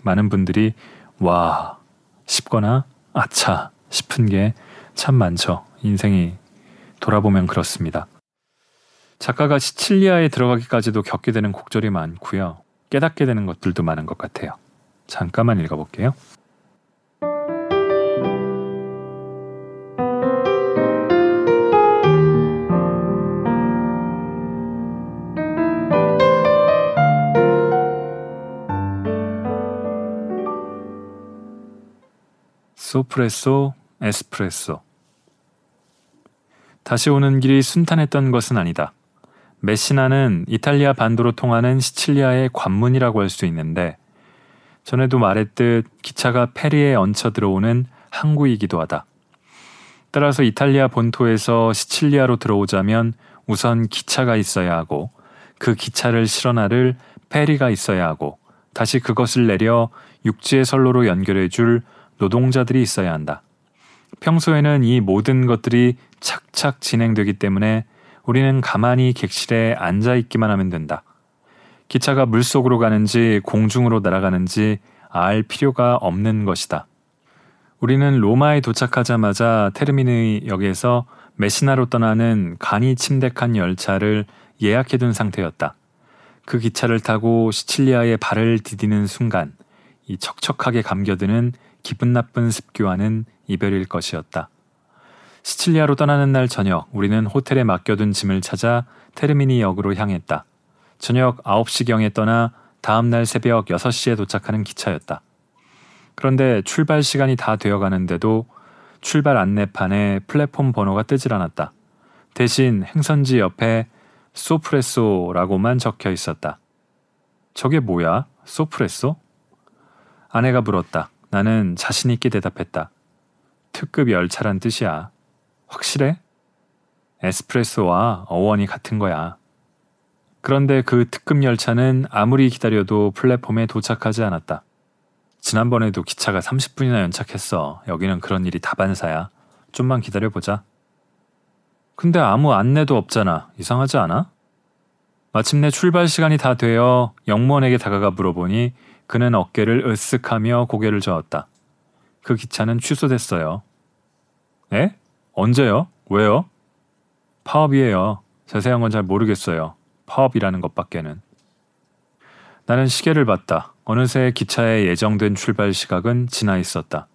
S1: 많은 분들이 와 싶거나 아차 싶은 게 참 많죠. 인생이 돌아보면 그렇습니다. 작가가 시칠리아에 들어가기까지도 겪게 되는 곡절이 많고요. 깨닫게 되는 것들도 많은 것 같아요. 잠깐만 읽어볼게요. 소프레소, 에스프레소. 다시 오는 길이 순탄했던 것은 아니다. 메시나는 이탈리아 반도로 통하는 시칠리아의 관문이라고 할 수 있는데 전에도 말했듯 기차가 페리에 얹혀 들어오는 항구이기도 하다. 따라서 이탈리아 본토에서 시칠리아로 들어오자면 우선 기차가 있어야 하고 그 기차를 실어 나를 페리가 있어야 하고 다시 그것을 내려 육지의 선로로 연결해 줄 노동자들이 있어야 한다. 평소에는 이 모든 것들이 착착 진행되기 때문에 우리는 가만히 객실에 앉아 있기만 하면 된다. 기차가 물 속으로 가는지 공중으로 날아가는지 알 필요가 없는 것이다. 우리는 로마에 도착하자마자 테르미니 역에서 메시나로 떠나는 간이 침대칸 열차를 예약해둔 상태였다. 그 기차를 타고 시칠리아에 발을 디디는 순간 이 척척하게 감겨드는 기분 나쁜 습교와는 이별일 것이었다. 시칠리아로 떠나는 날 저녁 우리는 호텔에 맡겨둔 짐을 찾아 테르미니 역으로 향했다. 저녁 9시경에 떠나 다음 날 새벽 6시에 도착하는 기차였다. 그런데 출발 시간이 다 되어 가는데도 출발 안내판에 플랫폼 번호가 뜨질 않았다. 대신 행선지 옆에 소프레소라고만 적혀 있었다. 저게 뭐야? 소프레소? 아내가 물었다. 나는 자신있게 대답했다. 특급 열차란 뜻이야. 확실해? 에스프레소와 어원이 같은 거야. 그런데 그 특급 열차는 아무리 기다려도 플랫폼에 도착하지 않았다. 지난번에도 기차가 30분이나 연착했어. 여기는 그런 일이 다반사야. 좀만 기다려보자. 근데 아무 안내도 없잖아. 이상하지 않아? 마침내 출발 시간이 다 되어 영무원에게 다가가 물어보니 그는 어깨를 으쓱하며 고개를 저었다. 그 기차는 취소됐어요. 에? 언제요? 왜요? 파업이에요. 자세한 건 잘 모르겠어요. 파업이라는 것밖에는. 나는 시계를 봤다. 어느새 기차에 예정된 출발 시각은 지나 있었다.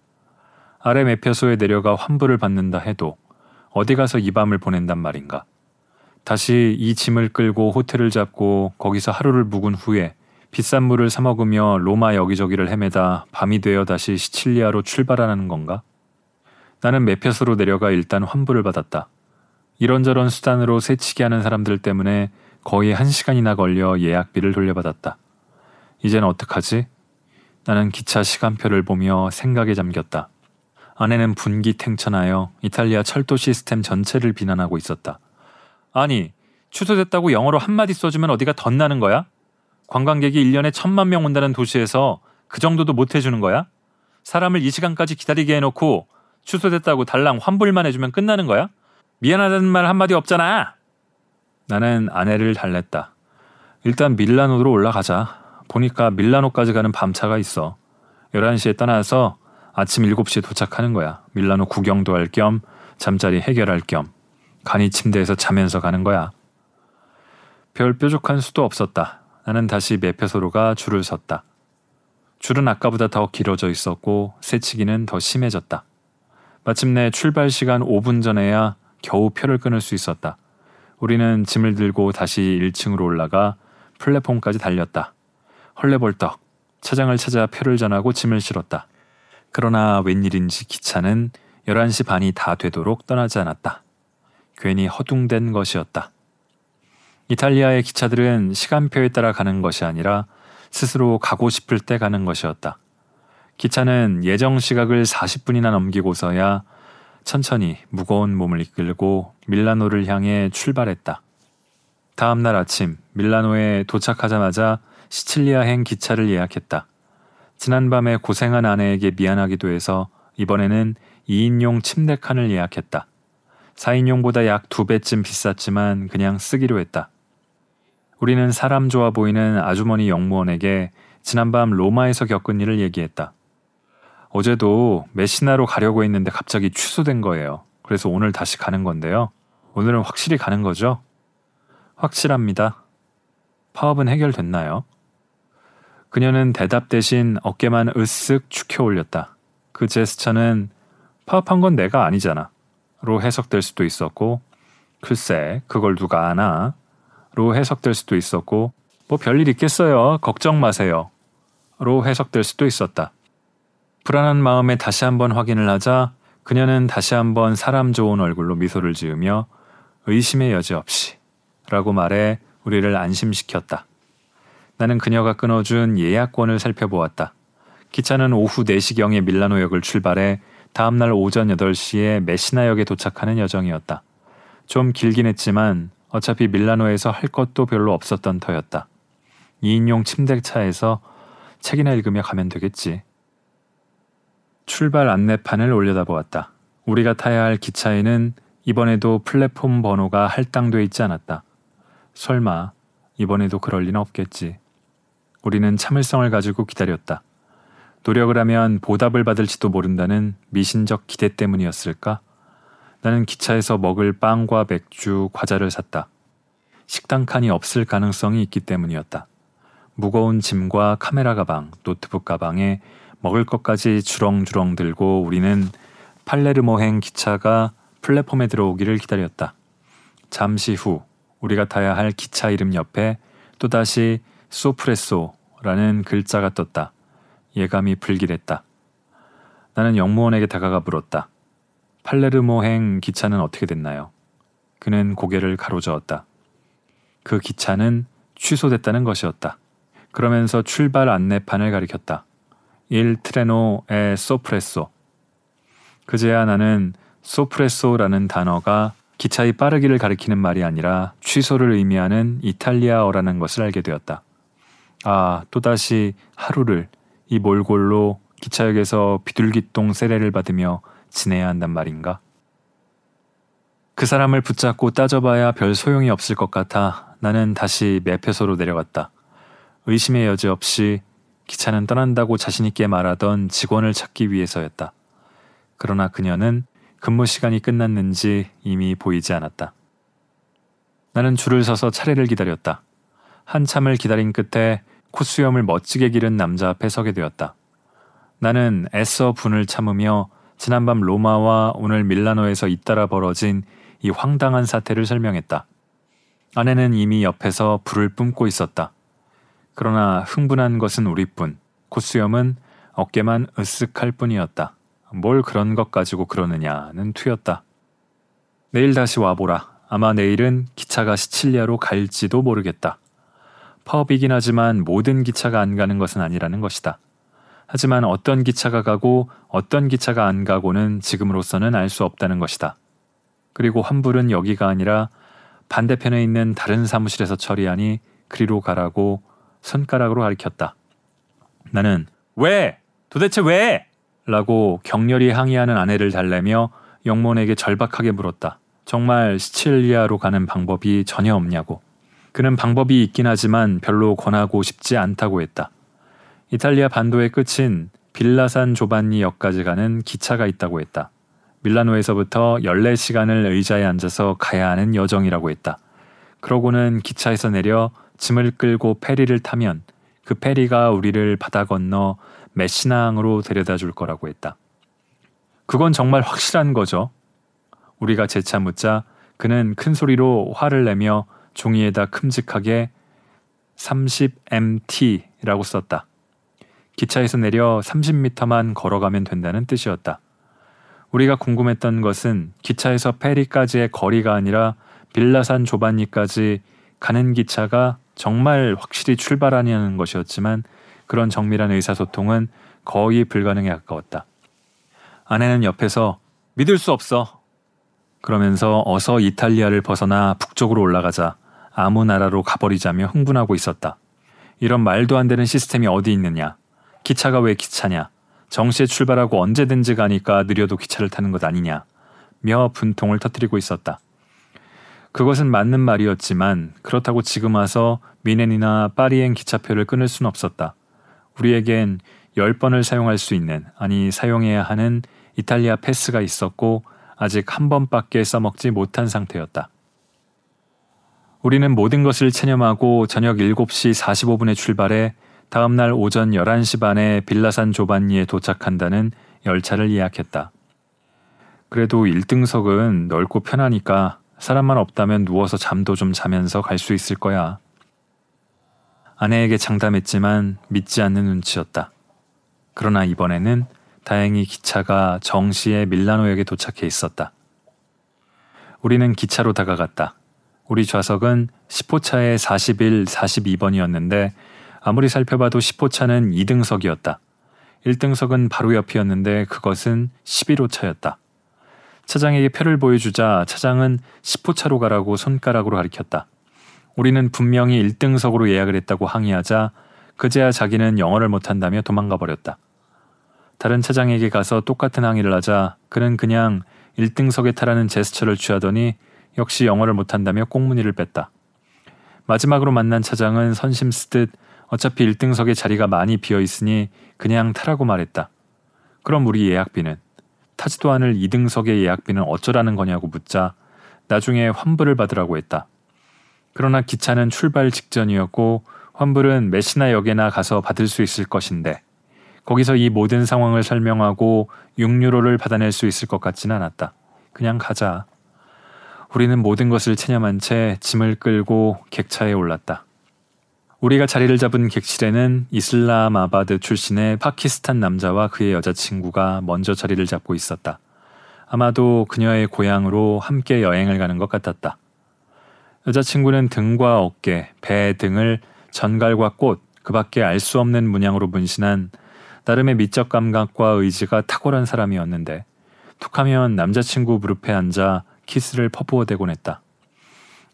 S1: 아래 매표소에 내려가 환불을 받는다 해도 어디 가서 이 밤을 보낸단 말인가. 다시 이 짐을 끌고 호텔을 잡고 거기서 하루를 묵은 후에 비싼 물을 사 먹으며 로마 여기저기를 헤매다 밤이 되어 다시 시칠리아로 출발하는 건가? 나는 매표소로 내려가 일단 환불을 받았다. 이런저런 수단으로 새치기 하는 사람들 때문에 거의 한 시간이나 걸려 예약비를 돌려받았다. 이젠 어떡하지? 나는 기차 시간표를 보며 생각에 잠겼다. 아내는 분기탱천하여 이탈리아 철도 시스템 전체를 비난하고 있었다. 아니, 취소됐다고 영어로 한마디 써주면 어디가 덧나는 거야? 관광객이 1년에 천만 명 온다는 도시에서 그 정도도 못 해주는 거야? 사람을 이 시간까지 기다리게 해놓고 취소됐다고 달랑 환불만 해주면 끝나는 거야? 미안하다는 말 한마디 없잖아! 나는 아내를 달랬다. 일단 밀라노로 올라가자. 보니까 밀라노까지 가는 밤차가 있어. 11시에 떠나서 아침 7시에 도착하는 거야. 밀라노 구경도 할 겸 잠자리 해결할 겸 간이 침대에서 자면서 가는 거야. 별 뾰족한 수도 없었다. 나는 다시 매표소로가 줄을 섰다. 줄은 아까보다 더 길어져 있었고 새치기는 더 심해졌다. 마침내 출발 시간 5분 전에야 겨우 표를 끊을 수 있었다. 우리는 짐을 들고 다시 1층으로 올라가 플랫폼까지 달렸다. 헐레벌떡 차장을 찾아 표를 전하고 짐을 실었다. 그러나 웬일인지 기차는 11시 반이 다 되도록 떠나지 않았다. 괜히 허둥댄 것이었다. 이탈리아의 기차들은 시간표에 따라 가는 것이 아니라 스스로 가고 싶을 때 가는 것이었다. 기차는 예정 시각을 40분이나 넘기고서야 천천히 무거운 몸을 이끌고 밀라노를 향해 출발했다. 다음 날 아침 밀라노에 도착하자마자 시칠리아행 기차를 예약했다. 지난밤에 고생한 아내에게 미안하기도 해서 이번에는 2인용 침대 칸을 예약했다. 4인용보다 약두 배쯤 비쌌지만 그냥 쓰기로 했다. 우리는 사람 좋아 보이는 아주머니 영무원에게 지난밤 로마에서 겪은 일을 얘기했다. 어제도 메시나로 가려고 했는데 갑자기 취소된 거예요. 그래서 오늘 다시 가는 건데요. 오늘은 확실히 가는 거죠? 확실합니다. 파업은 해결됐나요? 그녀는 대답 대신 어깨만 으쓱 축혀 올렸다. 그 제스처는 파업한 건 내가 아니잖아. 로 해석될 수도 있었고, 글쎄, 그걸 누가 아나? 로 해석될 수도 있었고, 뭐 별일 있겠어요. 걱정 마세요. 로 해석될 수도 있었다. 불안한 마음에 다시 한번 확인을 하자 그녀는 다시 한번 사람 좋은 얼굴로 미소를 지으며 의심의 여지 없이 라고 말해 우리를 안심시켰다. 나는 그녀가 끊어준 예약권을 살펴보았다. 기차는 오후 4시경에 밀라노역을 출발해 다음날 오전 8시에 메시나역에 도착하는 여정이었다. 좀 길긴 했지만 어차피 밀라노에서 할 것도 별로 없었던 터였다. 2인용 침대차에서 책이나 읽으며 가면 되겠지. 출발 안내판을 올려다보았다. 우리가 타야 할 기차에는 이번에도 플랫폼 번호가 할당돼 있지 않았다. 설마 이번에도 그럴 리는 없겠지. 우리는 참을성을 가지고 기다렸다. 노력을 하면 보답을 받을지도 모른다는 미신적 기대 때문이었을까? 나는 기차에서 먹을 빵과 맥주, 과자를 샀다. 식당 칸이 없을 가능성이 있기 때문이었다. 무거운 짐과 카메라 가방, 노트북 가방에 먹을 것까지 주렁주렁 들고 우리는 팔레르모행 기차가 플랫폼에 들어오기를 기다렸다. 잠시 후 우리가 타야 할 기차 이름 옆에 또다시 소프레소라는 글자가 떴다. 예감이 불길했다. 나는 영무원에게 다가가 물었다. 팔레르모행 기차는 어떻게 됐나요? 그는 고개를 가로저었다. 그 기차는 취소됐다는 것이었다. 그러면서 출발 안내판을 가리켰다. 일 트레노의 소프레소. 그제야 나는 소프레소라는 단어가 기차의 빠르기를 가리키는 말이 아니라 취소를 의미하는 이탈리아어라는 것을 알게 되었다. 아, 또다시 하루를 이 몰골로 기차역에서 비둘기똥 세례를 받으며 지내야 한단 말인가? 그 사람을 붙잡고 따져봐야 별 소용이 없을 것 같아 나는 다시 매표소로 내려갔다. 의심의 여지 없이 기차는 떠난다고 자신있게 말하던 직원을 찾기 위해서였다. 그러나 그녀는 근무 시간이 끝났는지 이미 보이지 않았다. 나는 줄을 서서 차례를 기다렸다. 한참을 기다린 끝에 코수염을 멋지게 기른 남자 앞에 서게 되었다. 나는 애써 분을 참으며 지난밤 로마와 오늘 밀라노에서 잇따라 벌어진 이 황당한 사태를 설명했다. 아내는 이미 옆에서 불을 뿜고 있었다. 그러나 흥분한 것은 우리뿐. 코수염은 어깨만 으쓱할 뿐이었다. 뭘 그런 것 가지고 그러느냐는 투였다. 내일 다시 와보라. 아마 내일은 기차가 시칠리아로 갈지도 모르겠다. 파업이긴 하지만 모든 기차가 안 가는 것은 아니라는 것이다. 하지만 어떤 기차가 가고 어떤 기차가 안 가고는 지금으로서는 알 수 없다는 것이다. 그리고 환불은 여기가 아니라 반대편에 있는 다른 사무실에서 처리하니 그리로 가라고 손가락으로 가리켰다. 나는 왜? 도대체 왜? 라고 격렬히 항의하는 아내를 달래며 영몬에게 절박하게 물었다. 정말 시칠리아로 가는 방법이 전혀 없냐고. 그는 방법이 있긴 하지만 별로 권하고 싶지 않다고 했다. 이탈리아 반도의 끝인 빌라산 조반니 역까지 가는 기차가 있다고 했다. 밀라노에서부터 14시간을 의자에 앉아서 가야 하는 여정이라고 했다. 그러고는 기차에서 내려 짐을 끌고 페리를 타면 그 페리가 우리를 바다 건너 메시나항으로 데려다 줄 거라고 했다. 그건 정말 확실한 거죠. 우리가 재차 묻자 그는 큰 소리로 화를 내며 종이에다 큼직하게 30MT라고 썼다. 기차에서 내려 30m만 걸어가면 된다는 뜻이었다. 우리가 궁금했던 것은 기차에서 페리까지의 거리가 아니라 빌라산 조반니까지 가는 기차가 정말 확실히 출발하냐는 것이었지만 그런 정밀한 의사소통은 거의 불가능에 가까웠다. 아내는 옆에서 믿을 수 없어. 그러면서 어서 이탈리아를 벗어나 북쪽으로 올라가자 아무 나라로 가버리자며 흥분하고 있었다. 이런 말도 안 되는 시스템이 어디 있느냐? 기차가 왜 기차냐? 정시에 출발하고 언제든지 가니까 느려도 기차를 타는 것 아니냐 며 분통을 터뜨리고 있었다. 그것은 맞는 말이었지만 그렇다고 지금 와서 미넨이나 파리행 기차표를 끊을 수는 없었다. 우리에겐 10번을 사용할 수 있는 아니 사용해야 하는 이탈리아 패스가 있었고 아직 한 번밖에 써먹지 못한 상태였다. 우리는 모든 것을 체념하고 저녁 7시 45분에 출발해 다음날 오전 11시 반에 빌라산 조반니에 도착한다는 열차를 예약했다. 그래도 1등석은 넓고 편하니까 사람만 없다면 누워서 잠도 좀 자면서 갈 수 있을 거야. 아내에게 장담했지만 믿지 않는 눈치였다. 그러나 이번에는 다행히 기차가 정시에 밀라노역에 도착해 있었다. 우리는 기차로 다가갔다. 우리 좌석은 10호차의 41, 42번이었는데 아무리 살펴봐도 10호차는 2등석이었다. 1등석은 바로 옆이었는데 그것은 11호차였다. 차장에게 표를 보여주자 차장은 10호 차로 가라고 손가락으로 가리켰다. 우리는 분명히 1등석으로 예약을 했다고 항의하자 그제야 자기는 영어를 못한다며 도망가 버렸다. 다른 차장에게 가서 똑같은 항의를 하자 그는 그냥 1등석에 타라는 제스처를 취하더니 역시 영어를 못한다며 꽁무니를 뺐다. 마지막으로 만난 차장은 선심 쓰듯 어차피 1등석에 자리가 많이 비어 있으니 그냥 타라고 말했다. 그럼 우리 예약비는? 타지도 않을 2등석의 예약비는 어쩌라는 거냐고 묻자 나중에 환불을 받으라고 했다. 그러나 기차는 출발 직전이었고 환불은 메시나 역에나 가서 받을 수 있을 것인데 거기서 이 모든 상황을 설명하고 6유로를 받아낼 수 있을 것 같지는 않았다. 그냥 가자. 우리는 모든 것을 체념한 채 짐을 끌고 객차에 올랐다. 우리가 자리를 잡은 객실에는 이슬라마바드 출신의 파키스탄 남자와 그의 여자친구가 먼저 자리를 잡고 있었다. 아마도 그녀의 고향으로 함께 여행을 가는 것 같았다. 여자친구는 등과 어깨, 배 등을 전갈과 꽃, 그 밖에 알 수 없는 문양으로 문신한 나름의 미적 감각과 의지가 탁월한 사람이었는데 툭하면 남자친구 무릎에 앉아 키스를 퍼부어 대곤 했다.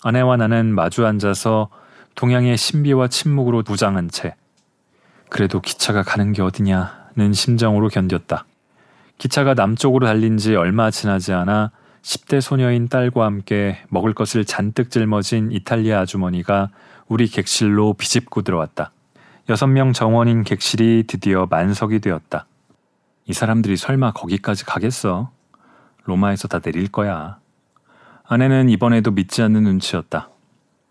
S1: 아내와 나는 마주 앉아서 동양의 신비와 침묵으로 무장한 채 그래도 기차가 가는 게 어디냐는 심정으로 견뎠다. 기차가 남쪽으로 달린 지 얼마 지나지 않아 10대 소녀인 딸과 함께 먹을 것을 잔뜩 짊어진 이탈리아 아주머니가 우리 객실로 비집고 들어왔다. 여섯 명 정원인 객실이 드디어 만석이 되었다. 이 사람들이 설마 거기까지 가겠어? 로마에서 다 내릴 거야. 아내는 이번에도 믿지 않는 눈치였다.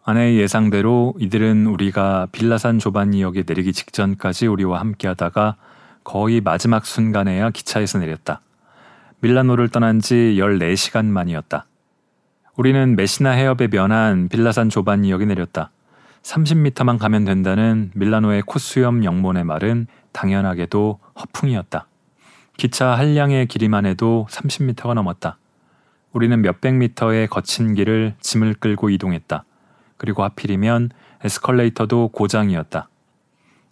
S1: 아내의 예상대로 이들은 우리가 빌라산 조반니역에 내리기 직전까지 우리와 함께 하다가 거의 마지막 순간에야 기차에서 내렸다. 밀라노를 떠난 지 14시간 만이었다. 우리는 메시나 해협에 면한 빌라산 조반니역에 내렸다. 30m만 가면 된다는 밀라노의 코스염 영문의 말은 당연하게도 허풍이었다. 기차 한량의 길이만 해도 30m가 넘었다. 우리는 몇백 미터의 거친 길을 짐을 끌고 이동했다. 그리고 하필이면 에스컬레이터도 고장이었다.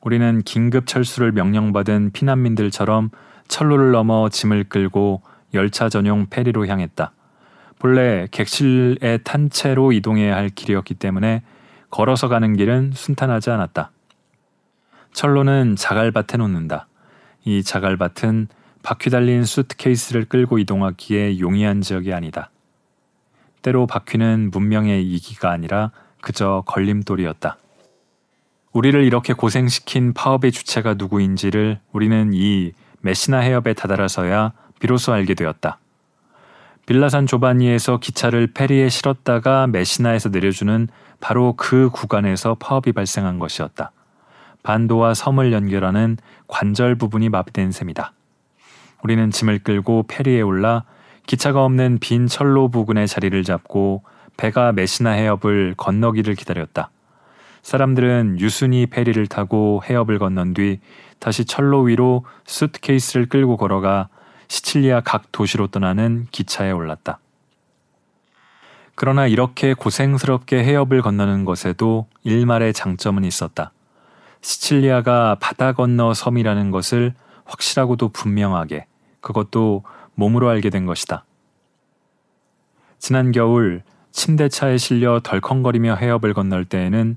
S1: 우리는 긴급 철수를 명령받은 피난민들처럼 철로를 넘어 짐을 끌고 열차 전용 페리로 향했다. 본래 객실에 탄 채로 이동해야 할 길이었기 때문에 걸어서 가는 길은 순탄하지 않았다. 철로는 자갈밭에 놓는다. 이 자갈밭은 바퀴 달린 수트케이스를 끌고 이동하기에 용이한 지역이 아니다. 때로 바퀴는 문명의 이기가 아니라 그저 걸림돌이었다. 우리를 이렇게 고생시킨 파업의 주체가 누구인지를 우리는 이 메시나 해협에 다다라서야 비로소 알게 되었다. 빌라산 조바니에서 기차를 페리에 실었다가 메시나에서 내려주는 바로 그 구간에서 파업이 발생한 것이었다. 반도와 섬을 연결하는 관절 부분이 마비된 셈이다. 우리는 짐을 끌고 페리에 올라 기차가 없는 빈 철로 부근에 자리를 잡고 배가 메시나 해협을 건너기를 기다렸다. 사람들은 유순히 페리를 타고 해협을 건넌 뒤 다시 철로 위로 수트케이스를 끌고 걸어가 시칠리아 각 도시로 떠나는 기차에 올랐다. 그러나 이렇게 고생스럽게 해협을 건너는 것에도 일말의 장점은 있었다. 시칠리아가 바다 건너 섬이라는 것을 확실하고도 분명하게 그것도 몸으로 알게 된 것이다. 지난 겨울 침대차에 실려 덜컹거리며 해협을 건널 때에는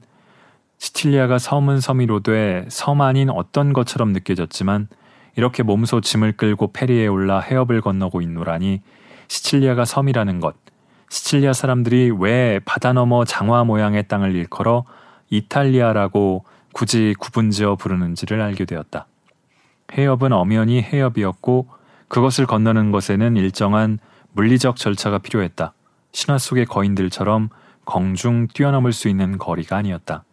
S1: 시칠리아가 섬은 섬이로 돼섬 아닌 어떤 것처럼 느껴졌지만 이렇게 몸소 짐을 끌고 페리에 올라 해협을 건너고 있노라니 시칠리아가 섬이라는 것, 시칠리아 사람들이 왜 바다 너머 장화 모양의 땅을 일컬어 이탈리아라고 굳이 구분지어 부르는지를 알게 되었다. 해협은 엄연히 해협이었고 그것을 건너는 것에는 일정한 물리적 절차가 필요했다. 신화 속의 거인들처럼 공중 뛰어넘을 수 있는 거리가 아니었다.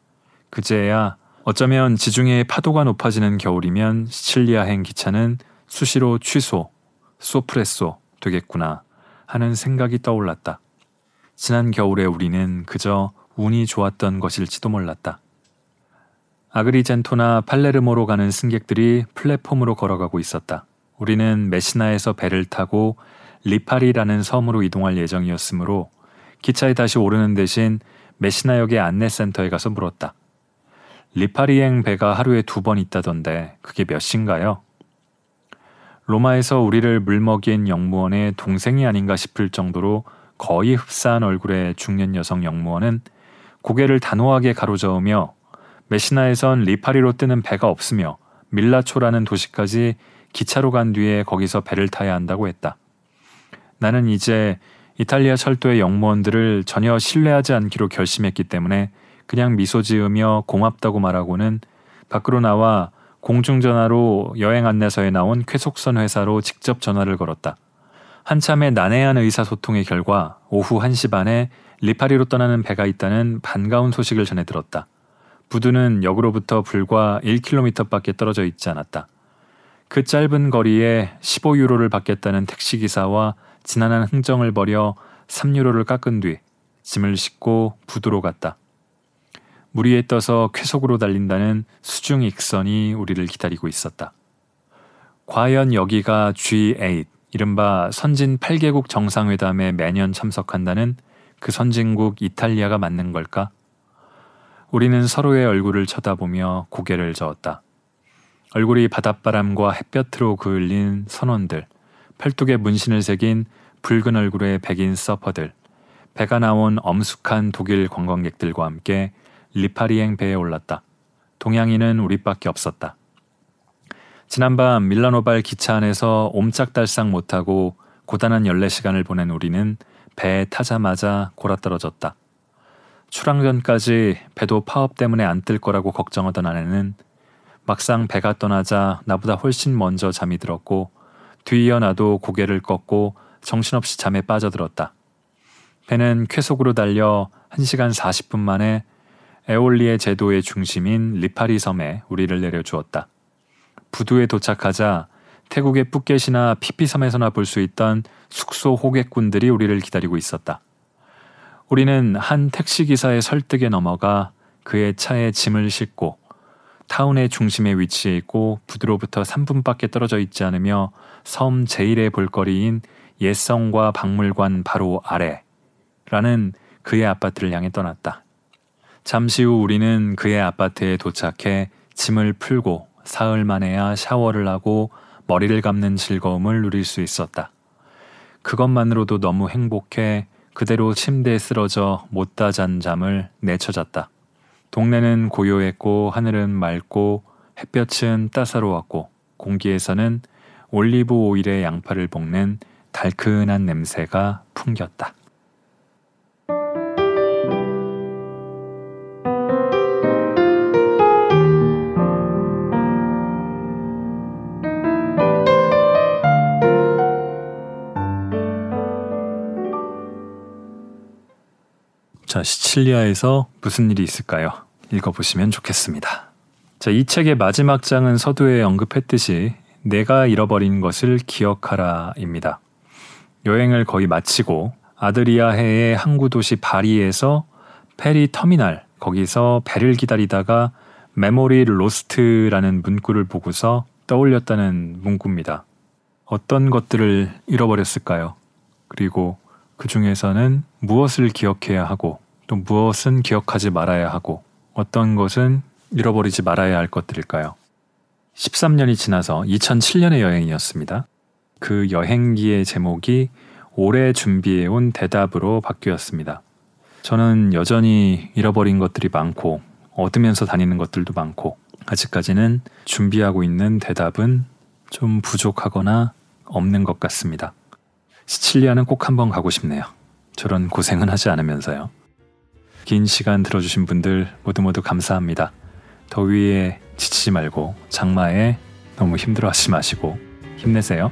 S1: 그제야 어쩌면 지중해의 파도가 높아지는 겨울이면 시칠리아행 기차는 수시로 취소, 소프레소 되겠구나 하는 생각이 떠올랐다. 지난 겨울에 우리는 그저 운이 좋았던 것일지도 몰랐다. 아그리젠토나 팔레르모로 가는 승객들이 플랫폼으로 걸어가고 있었다. 우리는 메시나에서 배를 타고 리파리라는 섬으로 이동할 예정이었으므로 기차에 다시 오르는 대신 메시나역의 안내센터에 가서 물었다. 리파리행 배가 하루에 두 번 있다던데 그게 몇 시인가요? 로마에서 우리를 물먹인 영무원의 동생이 아닌가 싶을 정도로 거의 흡사한 얼굴의 중년 여성 영무원은 고개를 단호하게 가로저으며 메시나에선 리파리로 뜨는 배가 없으며 밀라초라는 도시까지 기차로 간 뒤에 거기서 배를 타야 한다고 했다. 나는 이제 이탈리아 철도의 영무원들을 전혀 신뢰하지 않기로 결심했기 때문에 그냥 미소 지으며 고맙다고 말하고는 밖으로 나와 공중전화로 여행 안내서에 나온 쾌속선 회사로 직접 전화를 걸었다. 한참의 난해한 의사소통의 결과 오후 1시 반에 리파리로 떠나는 배가 있다는 반가운 소식을 전해 들었다. 부두는 역으로부터 불과 1km밖에 떨어져 있지 않았다. 그 짧은 거리에 15유로를 받겠다는 택시기사와 지난한 흥정을 벌여 3유로를 깎은 뒤 짐을 싣고 부두로 갔다. 물 위에 떠서 쾌속으로 달린다는 수중 익선이 우리를 기다리고 있었다. 과연 여기가 G8, 이른바 선진 8개국 정상회담에 매년 참석한다는 그 선진국 이탈리아가 맞는 걸까? 우리는 서로의 얼굴을 쳐다보며 고개를 저었다. 얼굴이 바닷바람과 햇볕으로 그을린 선원들, 팔뚝에 문신을 새긴 붉은 얼굴의 백인 서퍼들, 배가 나온 엄숙한 독일 관광객들과 함께 리파리행 배에 올랐다. 동양인은 우리밖에 없었다. 지난밤 밀라노발 기차 안에서 옴짝달싹 못하고 고단한 연례 시간을 보낸 우리는 배에 타자마자 골아떨어졌다. 출항 전까지 배도 파업 때문에 안 뜰 거라고 걱정하던 아내는 막상 배가 떠나자 나보다 훨씬 먼저 잠이 들었고 뒤이어 나도 고개를 꺾고 정신없이 잠에 빠져들었다. 배는 쾌속으로 달려 1시간 40분 만에 에올리의 제도의 중심인 리파리 섬에 우리를 내려주었다. 부두에 도착하자 태국의 푸켓이나 피피섬에서나 볼 수 있던 숙소 호객꾼들이 우리를 기다리고 있었다. 우리는 한 택시기사의 설득에 넘어가 그의 차에 짐을 싣고 타운의 중심에 위치해 있고 부두로부터 3분밖에 떨어져 있지 않으며 섬 제1의 볼거리인 옛성과 박물관 바로 아래라는 그의 아파트를 향해 떠났다. 잠시 후 우리는 그의 아파트에 도착해 짐을 풀고 사흘 만에야 샤워를 하고 머리를 감는 즐거움을 누릴 수 있었다. 그것만으로도 너무 행복해 그대로 침대에 쓰러져 못다 잔 잠을 내쳐잤다. 동네는 고요했고 하늘은 맑고 햇볕은 따사로웠고 공기에서는 올리브 오일의 양파를 볶는 달큰한 냄새가 풍겼다. 자, 시칠리아에서 무슨 일이 있을까요? 읽어보시면 좋겠습니다. 자, 이 책의 마지막 장은 서두에 언급했듯이 내가 잃어버린 것을 기억하라입니다. 여행을 거의 마치고 아드리아해의 항구 도시 바리에서 페리 터미널 거기서 배를 기다리다가 memory lost라는 문구를 보고서 떠올렸다는 문구입니다. 어떤 것들을 잃어버렸을까요? 그리고 그 중에서는 무엇을 기억해야 하고 또 무엇은 기억하지 말아야 하고 어떤 것은 잃어버리지 말아야 할 것들일까요? 13년이 지나서 2007년의 여행이었습니다. 그 여행기의 제목이 올해 준비해온 대답으로 바뀌었습니다. 저는 여전히 잃어버린 것들이 많고 얻으면서 다니는 것들도 많고 아직까지는 준비하고 있는 대답은 좀 부족하거나 없는 것 같습니다. 시칠리아는 꼭 한번 가고 싶네요. 저런 고생은 하지 않으면서요. 긴 시간 들어주신 분들 모두 모두 감사합니다. 더위에 지치지 말고 장마에 너무 힘들어하지 마시고 힘내세요.